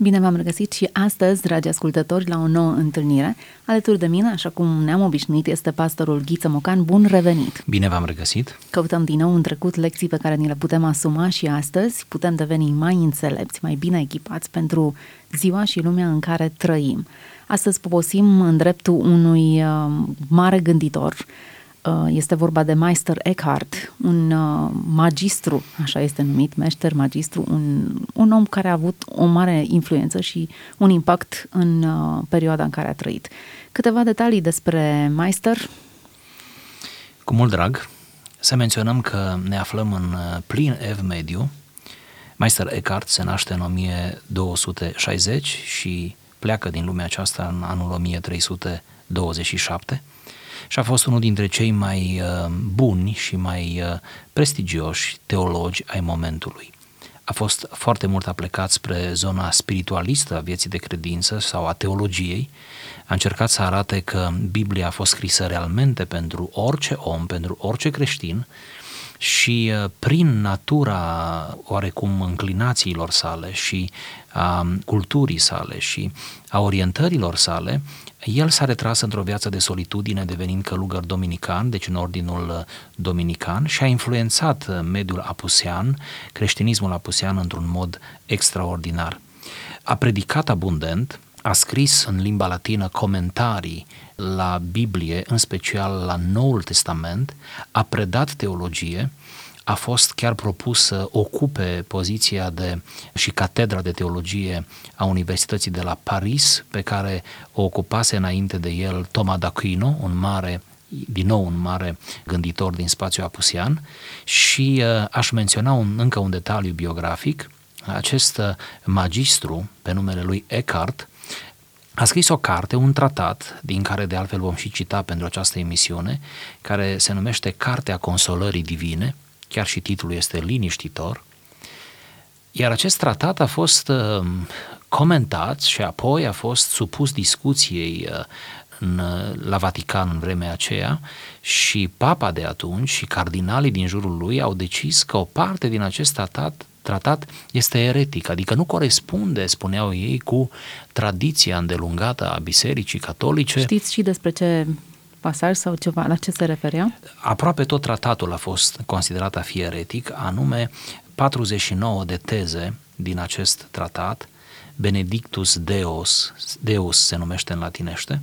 Bine v-am regăsit și astăzi, dragi ascultători, la o nouă întâlnire. Alături de mine, așa cum ne-am obișnuit, este pastorul Ghiță Mocan. Bun revenit! Bine v-am regăsit! Căutăm din nou în trecut lecții pe care ni le putem asuma și astăzi putem deveni mai înțelepți, mai bine echipați pentru ziua și lumea în care trăim. Astăzi poposim în dreptul unui uh, mare gânditor, Uh, este vorba de Meister Eckhart, un uh, magistru, așa este numit, meșter magistru, un, un om care a avut o mare influență și un impact în uh, perioada în care a trăit. Câteva detalii despre Meister? Cu mult drag, să menționăm că ne aflăm în plin ev mediu. Meister Eckhart se naște în 1260 și pleacă din lumea aceasta în anul 1327 și a fost unul dintre cei mai uh, buni și mai uh, prestigioși teologi ai momentului. A fost foarte mult aplecat spre zona spiritualistă a vieții de credință sau a teologiei. A încercat să arate că Biblia a fost scrisă realmente pentru orice om, pentru orice creștin și uh, prin natura oarecum înclinațiilor sale și a culturii sale și a orientărilor sale, el s-a retras într-o viață de solitudine devenind călugăr dominican, deci în ordinul uh, dominican și a influențat uh, mediul apusean, creștinismul apusean într-un mod extraordinar. A predicat abundent, a scris în limba latină comentarii la Biblie, în special la Noul Testament, a predat teologie, a fost chiar propus să ocupe poziția de și catedra de teologie a Universității de la Paris, pe care o ocupase înainte de el Thomas d'Aquino, un mare din nou un mare gânditor din spațiul apusian și uh, aș menționa un, încă un detaliu biografic. Acest uh, magistru, pe numele lui Eckhart, a scris o carte, un tratat, din care de altfel vom și cita pentru această emisiune, care se numește Cartea Consolării Divine, chiar și titlul este liniștitor, iar acest tratat a fost uh, comentat și apoi a fost supus discuției uh, în, la Vatican în vremea aceea și papa de atunci și cardinalii din jurul lui au decis că o parte din acest tratat tratat este eretic, adică nu corespunde, spuneau ei, cu tradiția îndelungată a Bisericii Catolice. Știți și despre ce pasaj sau ceva, la ce se referea? Aproape tot tratatul a fost considerat a fi eretic, anume 49 de teze din acest tratat, Benedictus Deus, Deus se numește în latinește,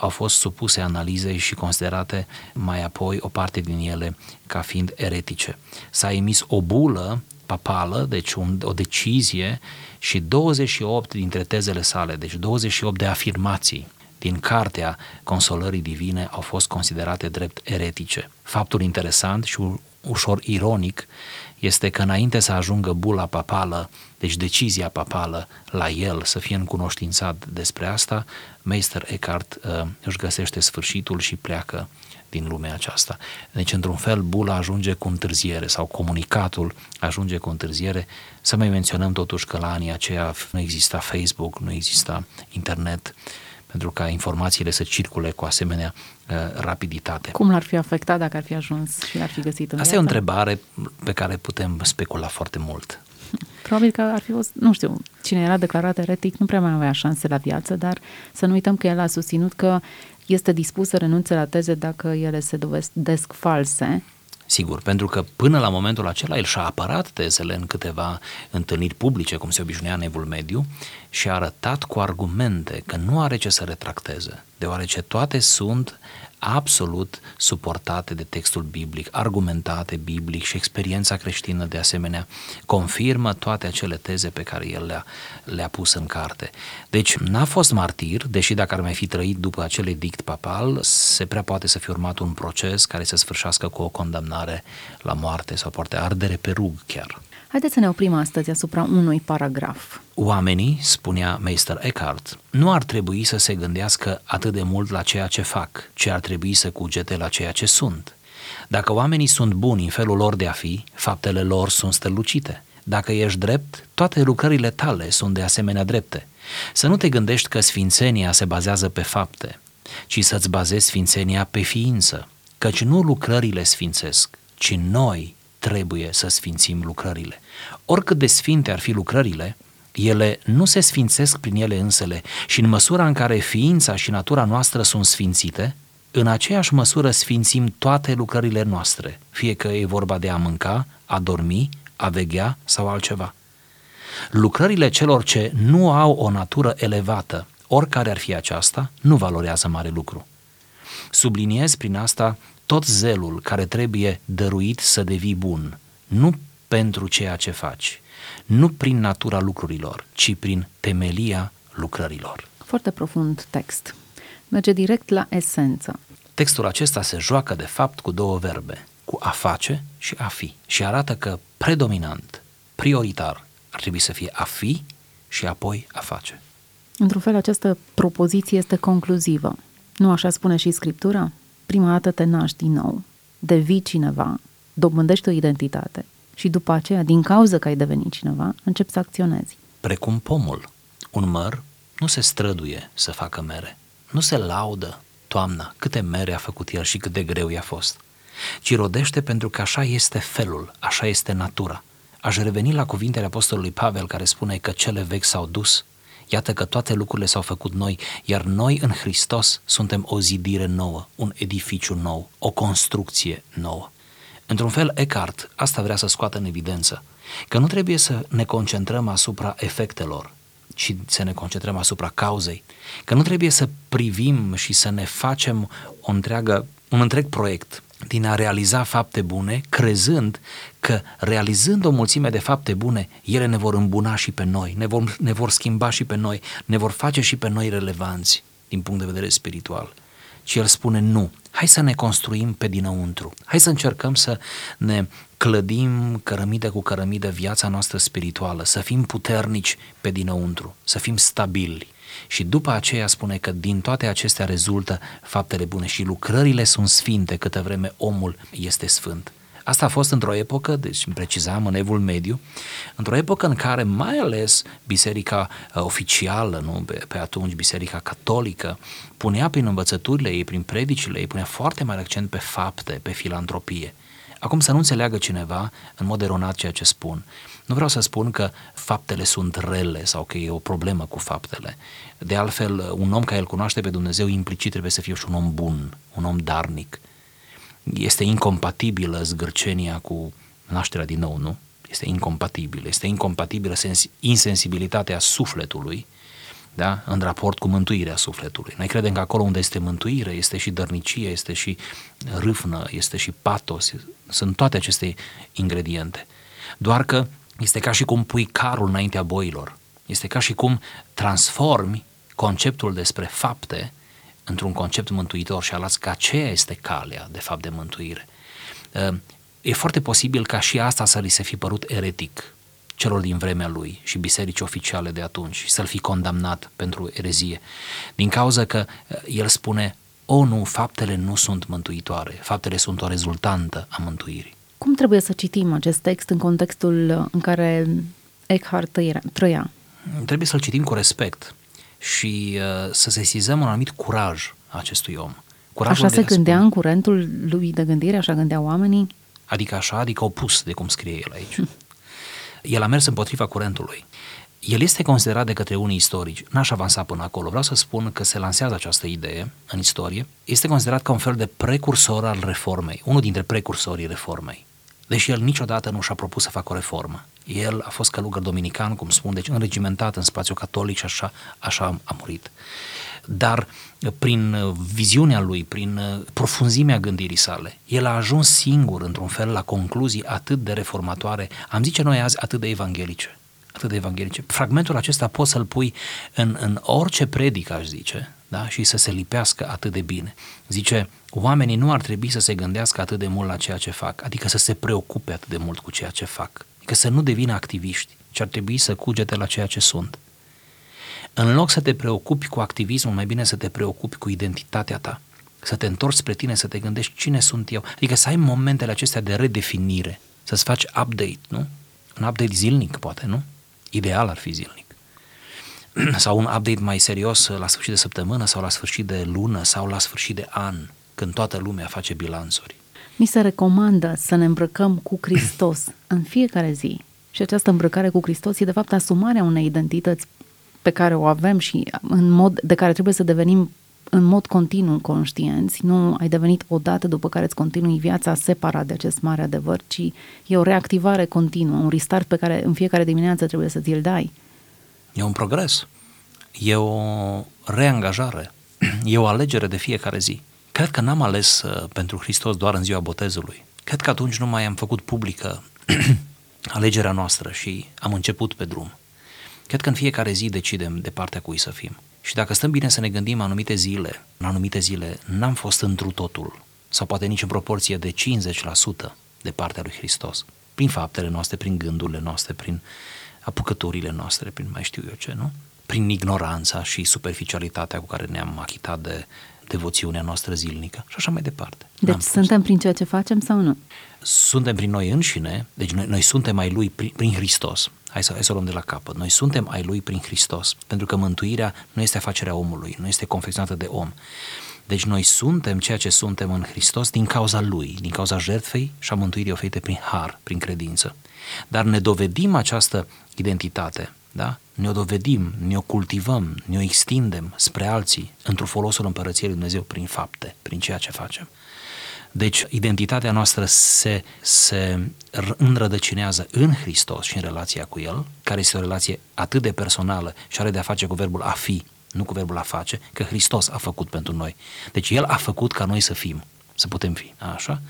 au fost supuse analizei și considerate mai apoi o parte din ele ca fiind eretice. S-a emis o bulă papală, deci un, o decizie și 28 dintre tezele sale, deci 28 de afirmații din cartea Consolării Divine au fost considerate drept eretice. Faptul interesant și ușor ironic este că înainte să ajungă bula papală, deci decizia papală la el să fie încunoștințat despre asta, Meister Eckhart uh, își găsește sfârșitul și pleacă din lumea aceasta. Deci, într-un fel, bula ajunge cu întârziere sau comunicatul ajunge cu întârziere. Să mai menționăm totuși că la anii aceia nu exista Facebook, nu exista internet, pentru ca informațiile să circule cu asemenea uh, rapiditate. Cum l-ar fi afectat dacă ar fi ajuns și ar fi găsit în Asta viața? e o întrebare pe care putem specula foarte mult. Probabil că ar fi fost, nu știu, cine era declarat eretic nu prea mai avea șanse la viață, dar să nu uităm că el a susținut că este dispus să renunțe la teze dacă ele se dovedesc false Sigur, pentru că până la momentul acela el și-a apărat tezele în câteva întâlniri publice, cum se obișnuia în Evul Mediu, și a arătat cu argumente că nu are ce să retracteze, deoarece toate sunt absolut suportate de textul biblic, argumentate biblic și experiența creștină de asemenea confirmă toate acele teze pe care el le-a, le-a pus în carte. Deci n-a fost martir, deși dacă ar mai fi trăit după acel edict papal, se prea poate să fie urmat un proces care să sfârșească cu o condamnare la moarte sau poate ardere pe rug chiar. Haideți să ne oprim astăzi asupra unui paragraf. Oamenii, spunea Meister Eckhart, nu ar trebui să se gândească atât de mult la ceea ce fac, ci ar trebui să cugete la ceea ce sunt. Dacă oamenii sunt buni în felul lor de a fi, faptele lor sunt strălucite. Dacă ești drept, toate lucrările tale sunt de asemenea drepte. Să nu te gândești că sfințenia se bazează pe fapte, ci să-ți bazezi sfințenia pe ființă, căci nu lucrările sfințesc, ci noi trebuie să sfințim lucrările. Oricât de sfinte ar fi lucrările, ele nu se sfințesc prin ele însele și în măsura în care ființa și natura noastră sunt sfințite, în aceeași măsură sfințim toate lucrările noastre, fie că e vorba de a mânca, a dormi, a veghea sau altceva. Lucrările celor ce nu au o natură elevată, oricare ar fi aceasta, nu valorează mare lucru. Subliniez prin asta tot zelul care trebuie dăruit să devii bun, nu pentru ceea ce faci, nu prin natura lucrurilor, ci prin temelia lucrărilor. Foarte profund text. Merge direct la esență. Textul acesta se joacă de fapt cu două verbe, cu a face și a fi, și arată că predominant, prioritar, ar trebui să fie a fi și apoi a face. Într-un fel, această propoziție este concluzivă. Nu așa spune și Scriptura? Prima dată te naști din nou, devii cineva, dobândești o identitate și după aceea, din cauza că ai devenit cineva, începi să acționezi. Precum pomul. Un măr nu se străduie să facă mere, nu se laudă toamna câte mere a făcut el și cât de greu i-a fost, ci rodește pentru că așa este felul, așa este natura. Aș reveni la cuvintele apostolului Pavel care spune că cele vechi s-au dus, Iată că toate lucrurile s-au făcut noi, iar noi în Hristos suntem o zidire nouă, un edificiu nou, o construcție nouă. Într-un fel, Eckhart asta vrea să scoată în evidență, că nu trebuie să ne concentrăm asupra efectelor, ci să ne concentrăm asupra cauzei, că nu trebuie să privim și să ne facem o întreagă, un întreg proiect din a realiza fapte bune, crezând că realizând o mulțime de fapte bune, ele ne vor îmbuna și pe noi, ne vor, ne vor schimba și pe noi, ne vor face și pe noi relevanți din punct de vedere spiritual. Și el spune nu, hai să ne construim pe dinăuntru, hai să încercăm să ne clădim cărămidă cu cărămidă viața noastră spirituală, să fim puternici pe dinăuntru, să fim stabili, și după aceea spune că din toate acestea rezultă faptele bune și lucrările sunt sfinte câtă vreme omul este sfânt. Asta a fost într-o epocă, deci precizam în evul mediu, într-o epocă în care mai ales biserica uh, oficială, nu, pe, pe atunci biserica catolică, punea prin învățăturile ei, prin predicile ei, punea foarte mare accent pe fapte, pe filantropie. Acum să nu înțeleagă cineva în mod eronat ceea ce spun. Nu vreau să spun că faptele sunt rele sau că e o problemă cu faptele. De altfel, un om care îl cunoaște pe Dumnezeu implicit trebuie să fie și un om bun, un om darnic. Este incompatibilă zgârcenia cu nașterea din nou, nu? Este incompatibilă. Este incompatibilă insensibilitatea sufletului da? în raport cu mântuirea sufletului. Noi credem că acolo unde este mântuire este și dărnicie, este și râvnă, este și patos, sunt toate aceste ingrediente. Doar că este ca și cum pui carul înaintea boilor. Este ca și cum transformi conceptul despre fapte într-un concept mântuitor și arăți că aceea este calea, de fapt, de mântuire. E foarte posibil ca și asta să li se fi părut eretic celor din vremea lui și biserici oficiale de atunci și să-l fi condamnat pentru erezie. Din cauza că el spune, o nu, faptele nu sunt mântuitoare, faptele sunt o rezultantă a mântuirii. Cum trebuie să citim acest text în contextul în care Eckhart trăia? Trebuie să-l citim cu respect și uh, să sesizăm un anumit curaj a acestui om. Curajul așa se gândea spune. în curentul lui de gândire, așa gândeau oamenii? Adică așa, adică opus de cum scrie el aici. el a mers împotriva curentului. El este considerat de către unii istorici, n-aș avansa până acolo, vreau să spun că se lansează această idee în istorie, este considerat ca un fel de precursor al reformei, unul dintre precursorii reformei deși el niciodată nu și-a propus să facă o reformă. El a fost călugăr dominican, cum spun, deci înregimentat în spațiu catolic și așa, așa a murit. Dar prin viziunea lui, prin profunzimea gândirii sale, el a ajuns singur, într-un fel, la concluzii atât de reformatoare, am zice noi azi, atât de evanghelice. Atât de evanghelice. Fragmentul acesta poți să-l pui în, în orice predică, aș zice, da? și să se lipească atât de bine. Zice, oamenii nu ar trebui să se gândească atât de mult la ceea ce fac, adică să se preocupe atât de mult cu ceea ce fac, adică să nu devină activiști, ci ar trebui să cugete la ceea ce sunt. În loc să te preocupi cu activismul, mai bine să te preocupi cu identitatea ta, să te întorci spre tine, să te gândești cine sunt eu, adică să ai momentele acestea de redefinire, să-ți faci update, nu? Un update zilnic, poate, nu? Ideal ar fi zilnic. sau un update mai serios la sfârșit de săptămână sau la sfârșit de lună sau la sfârșit de an, când toată lumea face bilanțuri. Mi se recomandă să ne îmbrăcăm cu Hristos în fiecare zi, Și această îmbrăcare cu Hristos e de fapt asumarea unei identități pe care o avem și în mod de care trebuie să devenim în mod continuu conștienți, nu ai devenit odată după care îți continui viața separat de acest mare adevăr, ci e o reactivare continuă, un restart pe care în fiecare dimineață trebuie să ți-l dai. E un progres, e o reangajare, e o alegere de fiecare zi. Cred că n-am ales uh, pentru Hristos doar în ziua botezului. Cred că atunci nu mai am făcut publică alegerea noastră și am început pe drum. Cred că în fiecare zi decidem de partea cui să fim. Și dacă stăm bine să ne gândim anumite zile, în anumite zile n-am fost întru totul, sau poate nici în proporție de 50% de partea lui Hristos, prin faptele noastre, prin gândurile noastre, prin apucăturile noastre, prin mai știu eu ce, nu? Prin ignoranța și superficialitatea cu care ne-am achitat de devoțiunea noastră zilnică și așa mai departe. Deci suntem prin ceea ce facem sau nu? Suntem prin noi înșine, deci noi, noi suntem ai Lui prin, prin Hristos. Hai să, hai să o luăm de la capăt. Noi suntem ai Lui prin Hristos, pentru că mântuirea nu este afacerea omului, nu este confecționată de om. Deci noi suntem ceea ce suntem în Hristos din cauza Lui, din cauza jertfei și a mântuirii oferite prin har, prin credință. Dar ne dovedim această identitate, da? ne-o dovedim, ne-o cultivăm, ne-o extindem spre alții într-un folosul împărăției lui Dumnezeu prin fapte, prin ceea ce facem. Deci, identitatea noastră se, se înrădăcinează în Hristos și în relația cu El, care este o relație atât de personală și are de-a face cu verbul a fi, nu cu verbul a face, că Hristos a făcut pentru noi. Deci El a făcut ca noi să fim, să putem fi, așa?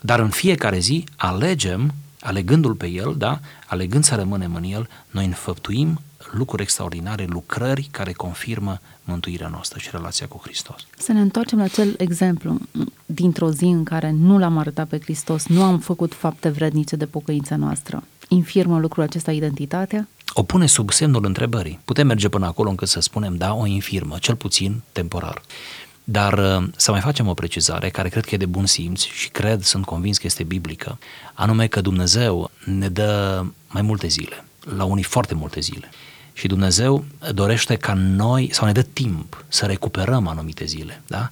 Dar în fiecare zi alegem alegându-L pe El, da, alegând să rămânem în El, noi înfăptuim lucruri extraordinare, lucrări care confirmă mântuirea noastră și relația cu Hristos. Să ne întoarcem la acel exemplu dintr-o zi în care nu l-am arătat pe Hristos, nu am făcut fapte vrednice de pocăința noastră. Infirmă lucrul acesta identitatea? O pune sub semnul întrebării. Putem merge până acolo încât să spunem, da, o infirmă, cel puțin temporar. Dar uh, să mai facem o precizare care cred că e de bun simț și cred, sunt convins că este biblică, anume că Dumnezeu ne dă mai multe zile, la unii foarte multe zile. Și Dumnezeu dorește ca noi, sau ne dă timp să recuperăm anumite zile, da?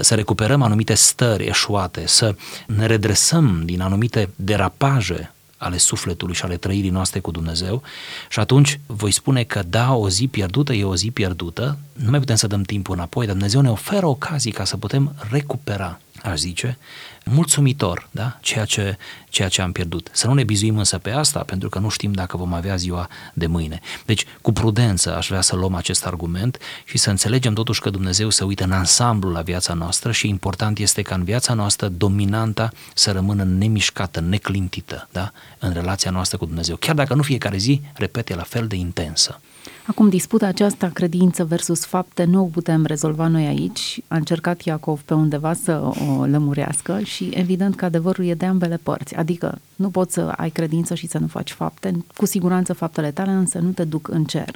să recuperăm anumite stări eșuate, să ne redresăm din anumite derapaje ale sufletului și ale trăirii noastre cu Dumnezeu. Și atunci voi spune că da, o zi pierdută e o zi pierdută, nu mai putem să dăm timpul înapoi, dar Dumnezeu ne oferă ocazii ca să putem recupera, aș zice, mulțumitor, da? ceea, ce, ceea ce am pierdut. Să nu ne bizuim însă pe asta, pentru că nu știm dacă vom avea ziua de mâine. Deci, cu prudență aș vrea să luăm acest argument și să înțelegem totuși că Dumnezeu se uită în ansamblu la viața noastră și important este ca în viața noastră dominanta să rămână nemișcată, neclintită, da? în relația noastră cu Dumnezeu. Chiar dacă nu fiecare zi, repete, la fel de intensă. Acum, disputa aceasta, credință versus fapte, nu o putem rezolva noi aici. A încercat Iacov pe undeva să o lămurească și evident că adevărul e de ambele părți. Adică nu poți să ai credință și să nu faci fapte. Cu siguranță faptele tale însă nu te duc în cer,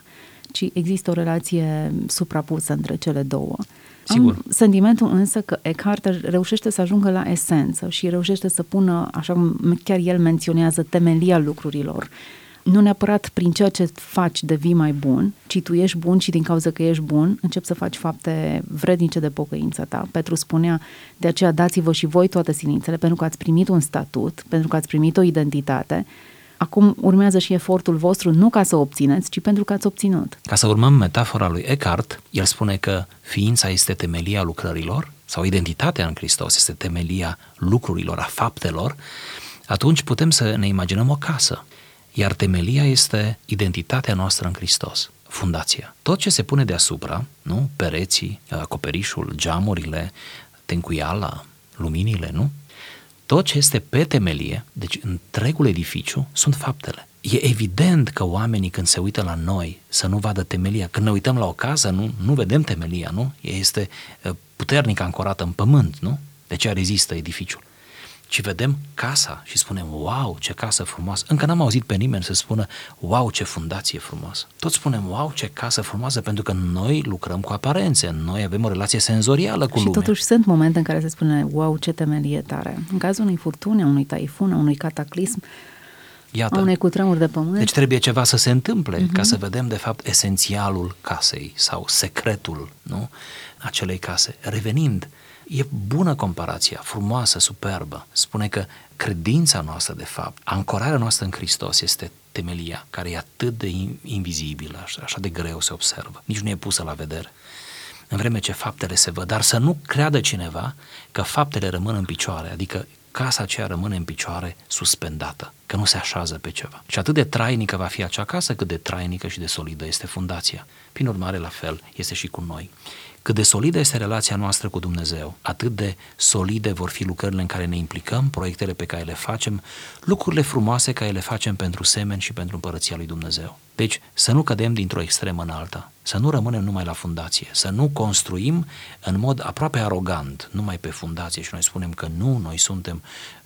ci există o relație suprapusă între cele două. Sigur. Am sentimentul însă că Eckhart reușește să ajungă la esență și reușește să pună, așa cum chiar el menționează, temelia lucrurilor nu neapărat prin ceea ce faci devii mai bun, ci tu ești bun și din cauza că ești bun, începi să faci fapte vrednice de pocăința ta. Petru spunea, de aceea dați-vă și voi toate silințele, pentru că ați primit un statut, pentru că ați primit o identitate, Acum urmează și efortul vostru nu ca să obțineți, ci pentru că ați obținut. Ca să urmăm metafora lui Eckhart, el spune că ființa este temelia lucrărilor sau identitatea în Hristos este temelia lucrurilor, a faptelor, atunci putem să ne imaginăm o casă. Iar temelia este identitatea noastră în Hristos, fundația. Tot ce se pune deasupra, nu? Pereții, acoperișul, geamurile, tencuiala, luminile, nu? Tot ce este pe temelie, deci întregul edificiu, sunt faptele. E evident că oamenii când se uită la noi să nu vadă temelia, când ne uităm la o casă, nu, nu vedem temelia, nu? Ea este puternic ancorată în pământ, nu? De ce rezistă edificiul ci vedem casa și spunem, wow, ce casă frumoasă. Încă n-am auzit pe nimeni să spună, wow, ce fundație frumoasă. Toți spunem, wow, ce casă frumoasă, pentru că noi lucrăm cu aparențe, noi avem o relație senzorială cu și lumea. Și totuși sunt momente în care se spune, wow, ce temelie tare. În cazul unei furtune, unui taifun, unui cataclism, Iată. a unei cutremuri de pământ. Deci trebuie ceva să se întâmple uh-huh. ca să vedem, de fapt, esențialul casei sau secretul nu? acelei case. Revenind E bună comparația, frumoasă, superbă. Spune că credința noastră, de fapt, ancorarea noastră în Hristos este temelia, care e atât de invizibilă, așa de greu se observă, nici nu e pusă la vedere. În vreme ce faptele se văd, dar să nu creadă cineva că faptele rămân în picioare, adică casa aceea rămâne în picioare suspendată, că nu se așează pe ceva. Și atât de trainică va fi acea casă, cât de trainică și de solidă este fundația. Prin urmare, la fel este și cu noi. Cât de solidă este relația noastră cu Dumnezeu, atât de solide vor fi lucrările în care ne implicăm, proiectele pe care le facem, lucrurile frumoase care le facem pentru semeni și pentru împărăția lui Dumnezeu. Deci să nu cădem dintr-o extremă în alta, să nu rămânem numai la fundație, să nu construim în mod aproape arogant, numai pe fundație și noi spunem că nu, noi suntem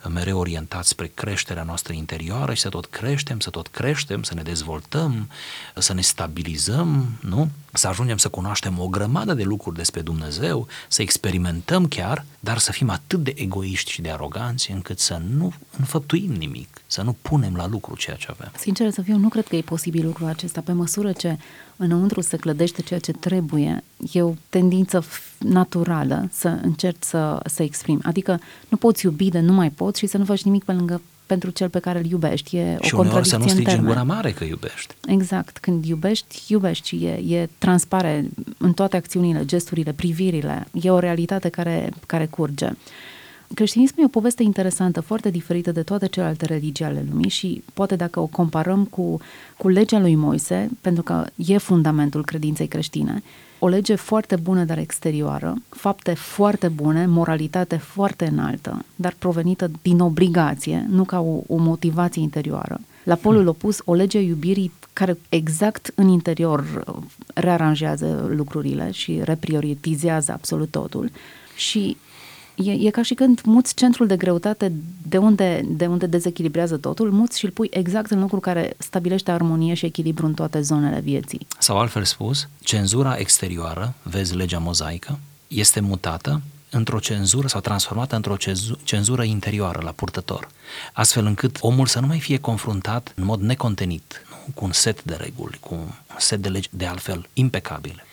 mereu orientați spre creșterea noastră interioară și să tot creștem, să tot creștem, să ne dezvoltăm, să ne stabilizăm, nu? Să ajungem să cunoaștem o grămadă de lucruri despre Dumnezeu, să experimentăm chiar, dar să fim atât de egoiști și de aroganți încât să nu înfăptuim nimic, să nu punem la lucru ceea ce avem. Sincer să fiu, nu cred că e posibil lucrul acesta. Pe măsură ce înăuntru se clădește ceea ce trebuie, e o tendință naturală să încerci să, să exprimi. Adică nu poți iubi de nu mai poți și să nu faci nimic pe lângă pentru cel pe care îl iubești. E și o contradicție să nu strigi în gura mare că iubești. Exact. Când iubești, iubești. E, e transpare în toate acțiunile, gesturile, privirile. E o realitate care, care curge. Creștinismul e o poveste interesantă, foarte diferită de toate celelalte religii ale lumii și poate dacă o comparăm cu, cu legea lui Moise, pentru că e fundamentul credinței creștine, o lege foarte bună, dar exterioară, fapte foarte bune, moralitate foarte înaltă, dar provenită din obligație, nu ca o, o motivație interioară. La polul hmm. opus, o lege iubirii care exact în interior rearanjează lucrurile și reprioritizează absolut totul. Și E, e ca și când muți centrul de greutate de unde, de unde dezechilibrează totul, muți și îl pui exact în locul care stabilește armonie și echilibru în toate zonele vieții. Sau altfel spus, cenzura exterioară, vezi legea mozaică, este mutată într-o cenzură sau transformată într-o cenzură interioară la purtător, astfel încât omul să nu mai fie confruntat în mod necontenit nu, cu un set de reguli, cu un set de legi de altfel impecabile,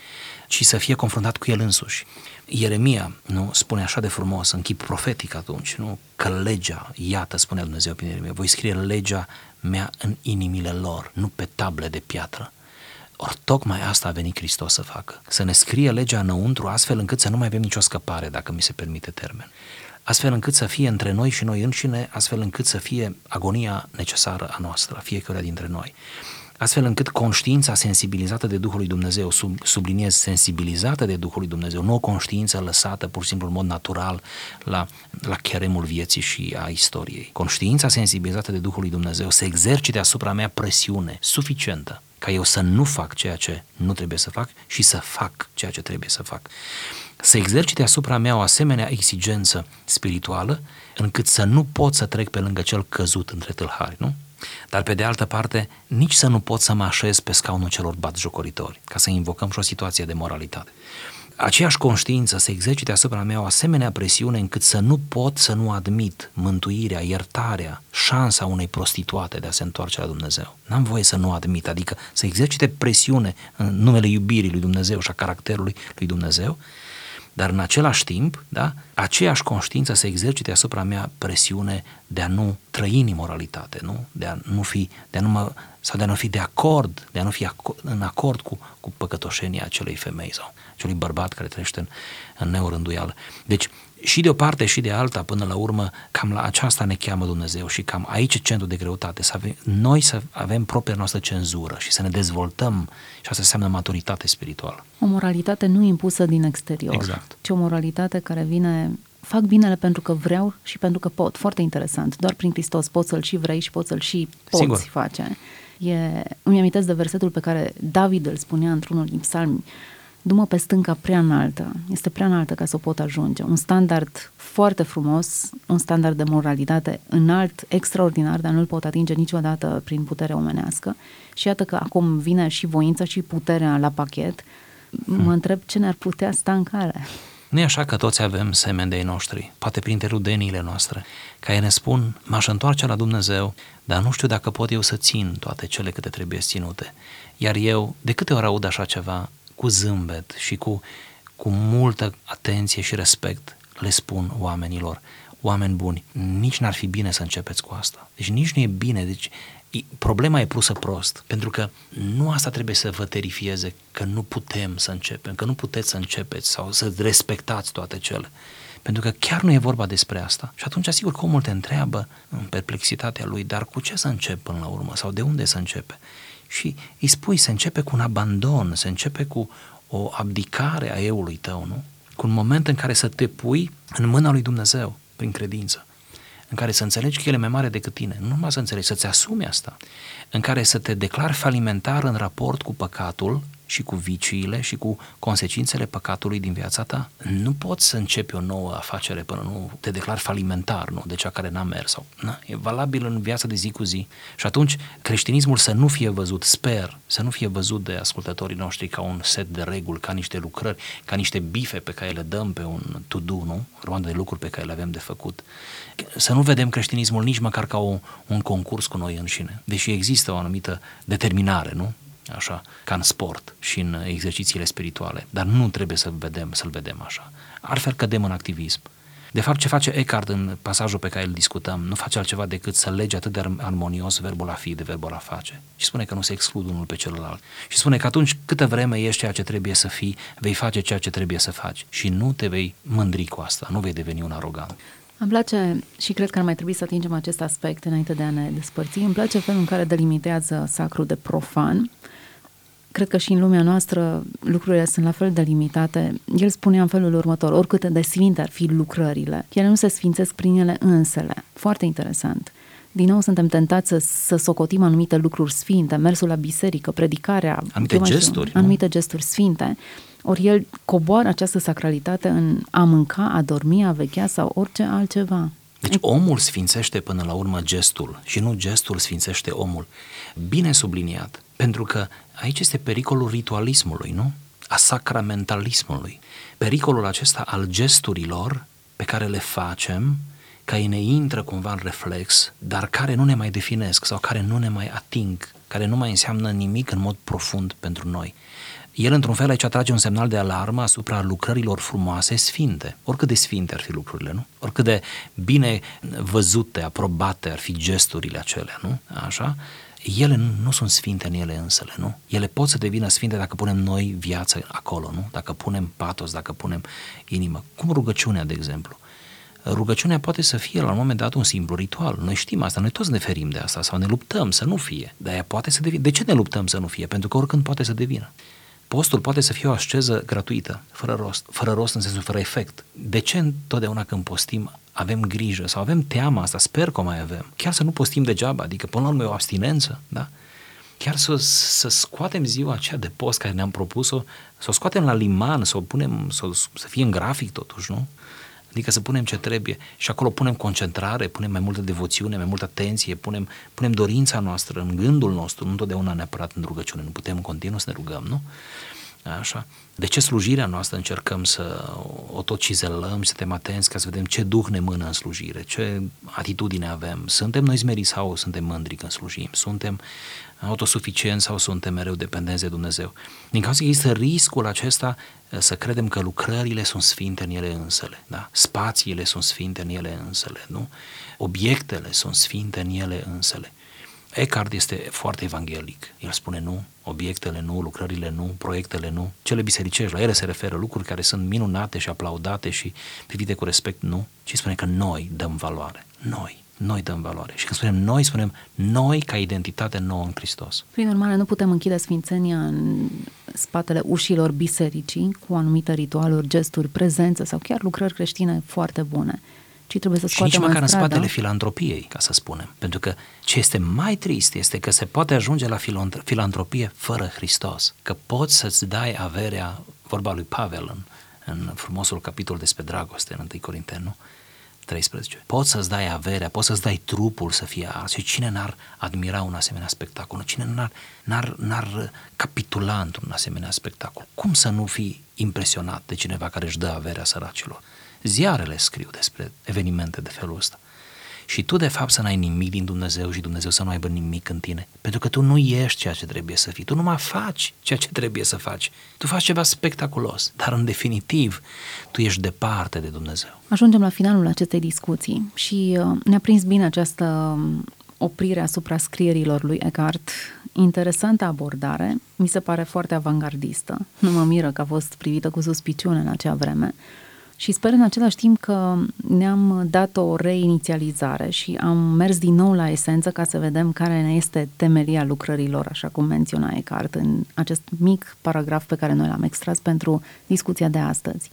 ci să fie confruntat cu el însuși. Ieremia nu spune așa de frumos, în chip profetic atunci, nu? că legea, iată, spune Dumnezeu prin Ieremia, voi scrie legea mea în inimile lor, nu pe table de piatră. Ori tocmai asta a venit Hristos să facă, să ne scrie legea înăuntru astfel încât să nu mai avem nicio scăpare, dacă mi se permite termen. Astfel încât să fie între noi și noi înșine, astfel încât să fie agonia necesară a noastră, a fiecare dintre noi astfel încât conștiința sensibilizată de Duhul lui Dumnezeu, sub, subliniez sensibilizată de Duhul lui Dumnezeu, nu o conștiință lăsată pur și simplu în mod natural la, la cheremul vieții și a istoriei. Conștiința sensibilizată de Duhul lui Dumnezeu se exercite asupra mea presiune suficientă ca eu să nu fac ceea ce nu trebuie să fac și să fac ceea ce trebuie să fac. Să exercite asupra mea o asemenea exigență spirituală încât să nu pot să trec pe lângă cel căzut între tâlhari, nu? Dar pe de altă parte, nici să nu pot să mă așez pe scaunul celor batjocoritori, ca să invocăm și o situație de moralitate. Aceeași conștiință se exercite asupra mea o asemenea presiune încât să nu pot să nu admit mântuirea, iertarea, șansa unei prostituate de a se întoarce la Dumnezeu. N-am voie să nu admit, adică să exercite presiune în numele iubirii lui Dumnezeu și a caracterului lui Dumnezeu, dar în același timp, da, aceeași conștiință se exercite asupra mea presiune de a nu trăi în imoralitate, nu? De a nu fi, de a nu mă, sau de a nu fi de acord, de a nu fi în acord cu, cu păcătoșenia acelei femei sau acelui bărbat care trăiește în, în neorânduială. Deci, și de o parte și de alta, până la urmă, cam la aceasta ne cheamă Dumnezeu și cam aici e centru de greutate, să avem, noi să avem propria noastră cenzură și să ne dezvoltăm și asta înseamnă maturitate spirituală. O moralitate nu impusă din exterior, exact. ci o moralitate care vine fac binele pentru că vreau și pentru că pot. Foarte interesant. Doar prin Hristos poți să-l și vrei și poți să-l și poți Sigur. face. E, îmi amintesc de versetul pe care David îl spunea într-unul din psalmi du pe stânca prea înaltă, este prea înaltă ca să o pot ajunge. Un standard foarte frumos, un standard de moralitate înalt, extraordinar, dar nu-l pot atinge niciodată prin putere omenească. Și iată că acum vine și voința și puterea la pachet. Hmm. Mă întreb ce ne-ar putea sta în cale. Nu e așa că toți avem semeni de ei noștri, poate printre rudeniile noastre, care ne spun, m-aș întoarce la Dumnezeu, dar nu știu dacă pot eu să țin toate cele câte trebuie ținute. Iar eu, de câte ori aud așa ceva, cu zâmbet și cu, cu multă atenție și respect, le spun oamenilor, oameni buni, nici n-ar fi bine să începeți cu asta. Deci nici nu e bine, deci problema e pusă prost, pentru că nu asta trebuie să vă terifieze că nu putem să începem, că nu puteți să începeți sau să respectați toate cele. Pentru că chiar nu e vorba despre asta. Și atunci, sigur că omul te întreabă în perplexitatea lui, dar cu ce să încep până la urmă sau de unde să începe? Și îi spui, se începe cu un abandon, se începe cu o abdicare a eului tău, nu? Cu un moment în care să te pui în mâna lui Dumnezeu, prin credință. În care să înțelegi că El e mai mare decât tine, nu numai să înțelegi, să-ți asumi asta, în care să te declari falimentar în raport cu păcatul și cu viciile și cu consecințele păcatului din viața ta. Nu poți să începi o nouă afacere până nu te declari falimentar, nu, de cea care n-a mers. Sau, na, e valabil în viața de zi cu zi. Și atunci creștinismul să nu fie văzut, sper, să nu fie văzut de ascultătorii noștri ca un set de reguli, ca niște lucrări, ca niște bife pe care le dăm pe un to-do, nu? Roandă de lucruri pe care le avem de făcut. Să nu vedem creștinismul nici măcar ca o, un concurs cu noi înșine, deși există o anumită determinare, nu? Așa, ca în sport și în exercițiile spirituale, dar nu trebuie să vedem, să-l vedem așa. Altfel cădem în activism. De fapt, ce face Eckhart în pasajul pe care îl discutăm, nu face altceva decât să lege atât de armonios verbul a fi de verbul a face. Și spune că nu se exclud unul pe celălalt. Și spune că atunci câtă vreme ești ceea ce trebuie să fii, vei face ceea ce trebuie să faci. Și nu te vei mândri cu asta, nu vei deveni un arogant. Îmi place și cred că ar mai trebui să atingem acest aspect înainte de a ne despărți. Îmi place felul în care delimitează sacru de profan cred că și în lumea noastră lucrurile sunt la fel de limitate. El spunea în felul următor, oricât de sfinte ar fi lucrările, ele nu se sfințesc prin ele însele. Foarte interesant. Din nou suntem tentați să, să socotim anumite lucruri sfinte, mersul la biserică, predicarea, anumite gesturi, știu, anumite gesturi sfinte. Ori el coboară această sacralitate în a mânca, a dormi, a vechea sau orice altceva. Deci omul sfințește până la urmă gestul și nu gestul sfințește omul. Bine subliniat, pentru că aici este pericolul ritualismului, nu? A sacramentalismului. Pericolul acesta al gesturilor pe care le facem, care ne intră cumva în reflex, dar care nu ne mai definesc sau care nu ne mai ating, care nu mai înseamnă nimic în mod profund pentru noi. El, într-un fel, aici atrage un semnal de alarmă asupra lucrărilor frumoase, sfinte. Oricât de sfinte ar fi lucrurile, nu? Oricât de bine văzute, aprobate ar fi gesturile acelea, nu? Așa? Ele nu, nu sunt sfinte în ele însele, nu? Ele pot să devină sfinte dacă punem noi viață acolo, nu? Dacă punem patos, dacă punem inimă. Cum rugăciunea, de exemplu. Rugăciunea poate să fie la un moment dat un simplu ritual. Noi știm asta, noi toți ne ferim de asta sau ne luptăm să nu fie. Dar ea poate să devină. De ce ne luptăm să nu fie? Pentru că oricând poate să devină. Postul poate să fie o asceză gratuită, fără rost, fără rost în sensul fără efect. De ce întotdeauna când postim avem grijă sau avem teama asta, sper că o mai avem, chiar să nu postim degeaba, adică până la urmă e o abstinență, da? Chiar să, să scoatem ziua aceea de post care ne-am propus-o, să o scoatem la liman, să o punem, să, să fie în grafic totuși, nu? Adică să punem ce trebuie și acolo punem concentrare, punem mai multă devoțiune, mai multă atenție, punem, punem dorința noastră în gândul nostru, nu întotdeauna neapărat în rugăciune, nu putem în continuu să ne rugăm, nu? Așa. De ce slujirea noastră încercăm să o tot cizelăm, să suntem atenți ca să vedem ce duh ne mână în slujire, ce atitudine avem. Suntem noi smeriți sau suntem mândri când slujim? Suntem autosuficienți sau suntem mereu dependenți de Dumnezeu? Din cauza că există riscul acesta eh, să credem că lucrările sunt sfinte în ele însele, da? spațiile sunt sfinte în ele însele, nu? obiectele sunt sfinte în ele însele. Eckhart este foarte evanghelic. El spune nu, obiectele nu, lucrările nu, proiectele nu. Cele bisericești, la ele se referă lucruri care sunt minunate și aplaudate și privite cu respect, nu. Ci spune că noi dăm valoare. Noi. Noi dăm valoare. Și când spunem noi, spunem noi ca identitate nouă în Hristos. Prin urmare, nu putem închide sfințenia în spatele ușilor bisericii cu anumite ritualuri, gesturi, prezență sau chiar lucrări creștine foarte bune ci trebuie să scoatem Și nici măcar în, în spatele filantropiei, ca să spunem. Pentru că ce este mai trist este că se poate ajunge la filantropie fără Hristos. Că poți să-ți dai averea, vorba lui Pavel în, în frumosul capitol despre dragoste în 1 Corinteni, nu? 13. Poți să-ți dai averea, poți să-ți dai trupul să fie ars. Și cine n-ar admira un asemenea spectacol? Cine n-ar, n-ar, n-ar capitula într-un asemenea spectacol? Cum să nu fii impresionat de cineva care își dă averea săracilor? Ziarele scriu despre evenimente de felul ăsta. și tu de fapt să n-ai nimic din Dumnezeu și Dumnezeu să nu aibă nimic în tine. Pentru că tu nu ești ceea ce trebuie să fii, tu nu mai faci ceea ce trebuie să faci. Tu faci ceva spectaculos, dar în definitiv tu ești departe de Dumnezeu. Ajungem la finalul acestei discuții și uh, ne-a prins bine această um, oprire asupra scrierilor lui Eckhart. Interesantă abordare, mi se pare foarte avangardistă. Nu mă miră că a fost privită cu suspiciune în acea vreme. Și sper în același timp că ne-am dat o reinițializare și am mers din nou la esență ca să vedem care ne este temelia lucrărilor, așa cum menționa Eckhart în acest mic paragraf pe care noi l-am extras pentru discuția de astăzi.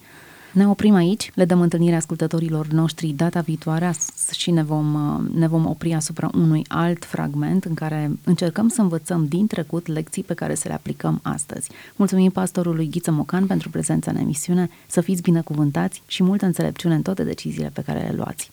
Ne oprim aici, le dăm întâlnire ascultătorilor noștri data viitoare și ne vom, ne vom opri asupra unui alt fragment în care încercăm să învățăm din trecut lecții pe care să le aplicăm astăzi. Mulțumim pastorului Ghiță Mocan pentru prezența în emisiune, să fiți binecuvântați și multă înțelepciune în toate deciziile pe care le luați.